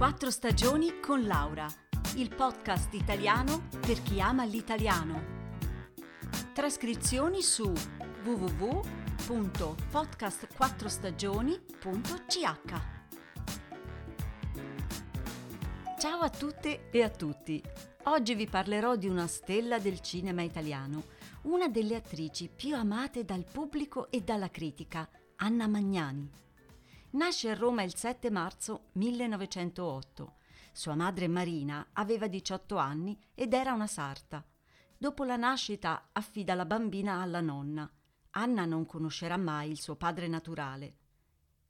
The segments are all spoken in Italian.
Quattro stagioni con Laura, il podcast italiano per chi ama l'italiano. Trascrizioni su www.podcastquattrostagioni.ch Ciao a tutte e a tutti. Oggi vi parlerò di una stella del cinema italiano, una delle attrici più amate dal pubblico e dalla critica, Anna Magnani. Nasce a Roma il 7 marzo 1908. Sua madre Marina aveva 18 anni ed era una sarta. Dopo la nascita affida la bambina alla nonna. Anna non conoscerà mai il suo padre naturale.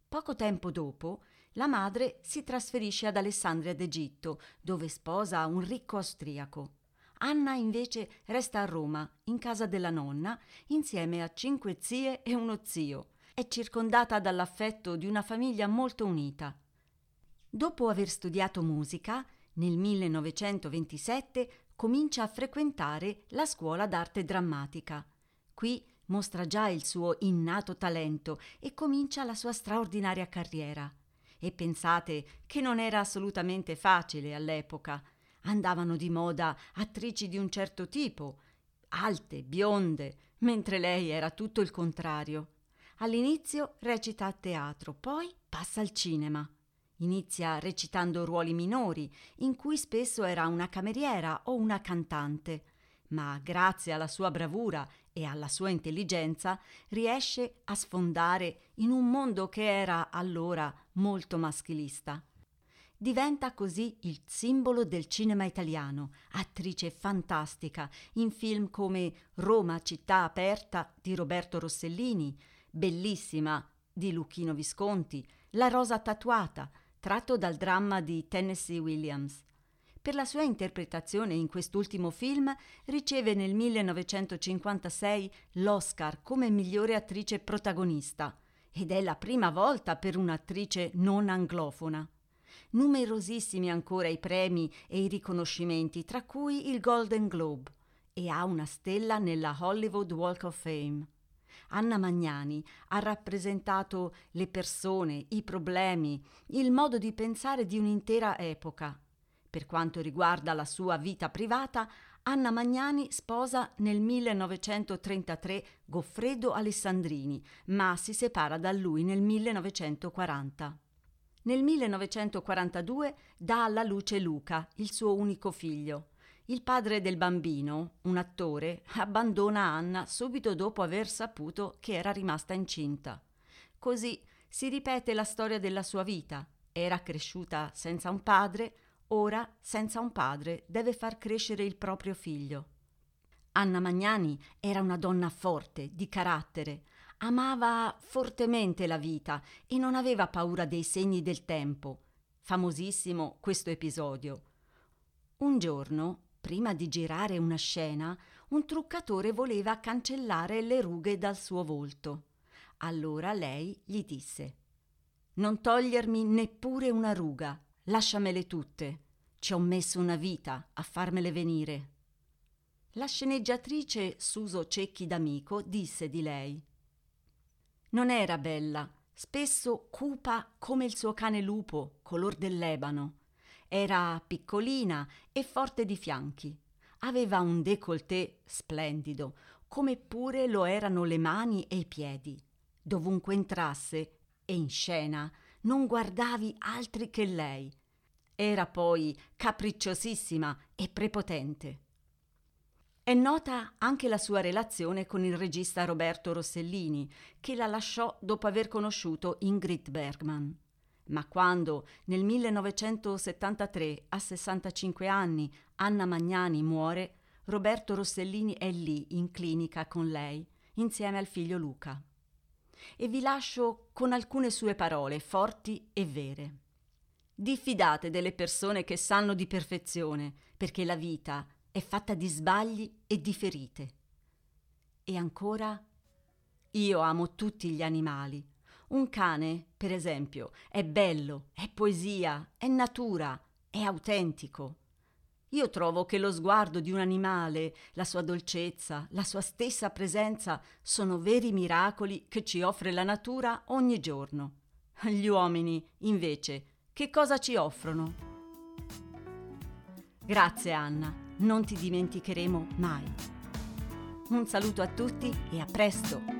Poco tempo dopo, la madre si trasferisce ad Alessandria d'Egitto, dove sposa un ricco austriaco. Anna invece resta a Roma, in casa della nonna, insieme a cinque zie e uno zio è circondata dall'affetto di una famiglia molto unita. Dopo aver studiato musica, nel 1927 comincia a frequentare la scuola d'arte drammatica. Qui mostra già il suo innato talento e comincia la sua straordinaria carriera. E pensate che non era assolutamente facile all'epoca. Andavano di moda attrici di un certo tipo, alte, bionde, mentre lei era tutto il contrario. All'inizio recita a teatro, poi passa al cinema. Inizia recitando ruoli minori, in cui spesso era una cameriera o una cantante, ma grazie alla sua bravura e alla sua intelligenza riesce a sfondare in un mondo che era allora molto maschilista. Diventa così il simbolo del cinema italiano, attrice fantastica in film come Roma città aperta di Roberto Rossellini, bellissima di Luchino Visconti, La rosa tatuata, tratto dal dramma di Tennessee Williams. Per la sua interpretazione in quest'ultimo film riceve nel 1956 l'Oscar come migliore attrice protagonista ed è la prima volta per un'attrice non anglofona. Numerosissimi ancora i premi e i riconoscimenti, tra cui il Golden Globe, e ha una stella nella Hollywood Walk of Fame. Anna Magnani ha rappresentato le persone, i problemi, il modo di pensare di un'intera epoca. Per quanto riguarda la sua vita privata, Anna Magnani sposa nel 1933 Goffredo Alessandrini, ma si separa da lui nel 1940. Nel 1942 dà alla luce Luca, il suo unico figlio. Il padre del bambino, un attore, abbandona Anna subito dopo aver saputo che era rimasta incinta. Così si ripete la storia della sua vita. Era cresciuta senza un padre, ora senza un padre deve far crescere il proprio figlio. Anna Magnani era una donna forte, di carattere, amava fortemente la vita e non aveva paura dei segni del tempo. Famosissimo questo episodio. Un giorno Prima di girare una scena, un truccatore voleva cancellare le rughe dal suo volto. Allora lei gli disse Non togliermi neppure una ruga, lasciamele tutte. Ci ho messo una vita a farmele venire. La sceneggiatrice Suso Cecchi d'Amico disse di lei Non era bella, spesso cupa come il suo cane lupo, color del lebano era piccolina e forte di fianchi. Aveva un décolleté splendido, come pure lo erano le mani e i piedi. Dovunque entrasse e in scena non guardavi altri che lei. Era poi capricciosissima e prepotente. È nota anche la sua relazione con il regista Roberto Rossellini, che la lasciò dopo aver conosciuto Ingrid Bergman. Ma quando nel 1973, a 65 anni, Anna Magnani muore, Roberto Rossellini è lì in clinica con lei, insieme al figlio Luca. E vi lascio con alcune sue parole forti e vere. Diffidate delle persone che sanno di perfezione, perché la vita è fatta di sbagli e di ferite. E ancora, io amo tutti gli animali, un cane, per esempio, è bello, è poesia, è natura, è autentico. Io trovo che lo sguardo di un animale, la sua dolcezza, la sua stessa presenza sono veri miracoli che ci offre la natura ogni giorno. Gli uomini, invece, Che cosa ci offrono? Grazie Anna, non ti dimenticheremo mai. Un saluto a tutti e a presto!